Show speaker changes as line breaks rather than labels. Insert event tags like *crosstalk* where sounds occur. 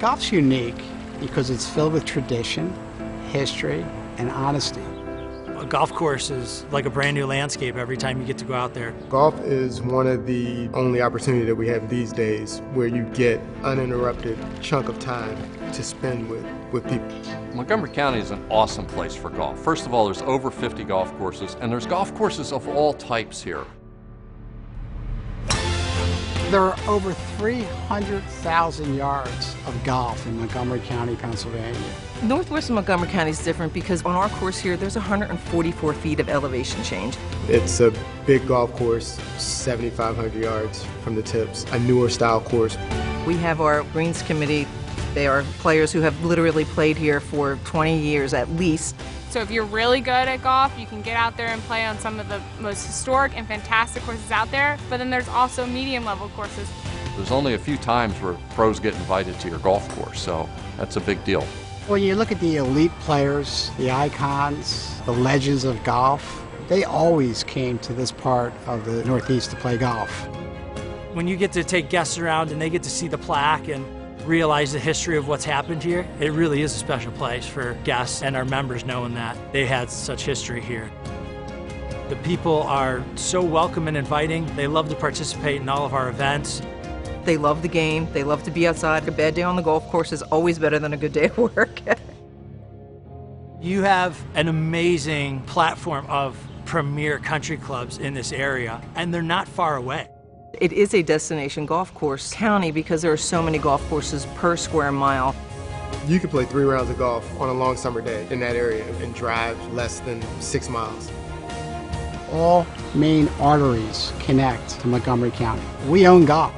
Golf's unique because it's filled with tradition, history, and honesty.
A golf course is like a brand new landscape every time you get to go out there.
Golf is one of the only opportunity that we have these days where you get uninterrupted chunk of time to spend with, with people.
Montgomery County is an awesome place for golf. First of all, there's over 50 golf courses, and there's golf courses of all types here.
There are over 300,000 yards of golf in Montgomery County, Pennsylvania.
Northwestern Montgomery County is different because on our course here, there's 144 feet of elevation change.
It's a big golf course, 7,500 yards from the tips, a newer style course.
We have our greens committee. They are players who have literally played here for 20 years at least.
So if you're really good at golf, you can get out there and play on some of the most historic and fantastic courses out there. But then there's also medium level courses.
There's only a few times where pros get invited to your golf course, so that's a big deal.
When you look at the elite players, the icons, the legends of golf, they always came to this part of the Northeast to play golf.
When you get to take guests around and they get to see the plaque and realize the history of what's happened here, it really is a special place for guests and our members knowing that they had such history here. The people are so welcome and inviting. They love to participate in all of our events.
They love the game. They love to be outside. A bad day on the golf course is always better than a good day at work. *laughs*
You have an amazing platform of premier country clubs in this area, and they're not far away.
It is a destination golf course county because there are so many golf courses per square mile.
You could play three rounds of golf on a long summer day in that area and drive less than six miles.
All main arteries connect to Montgomery County. We own golf.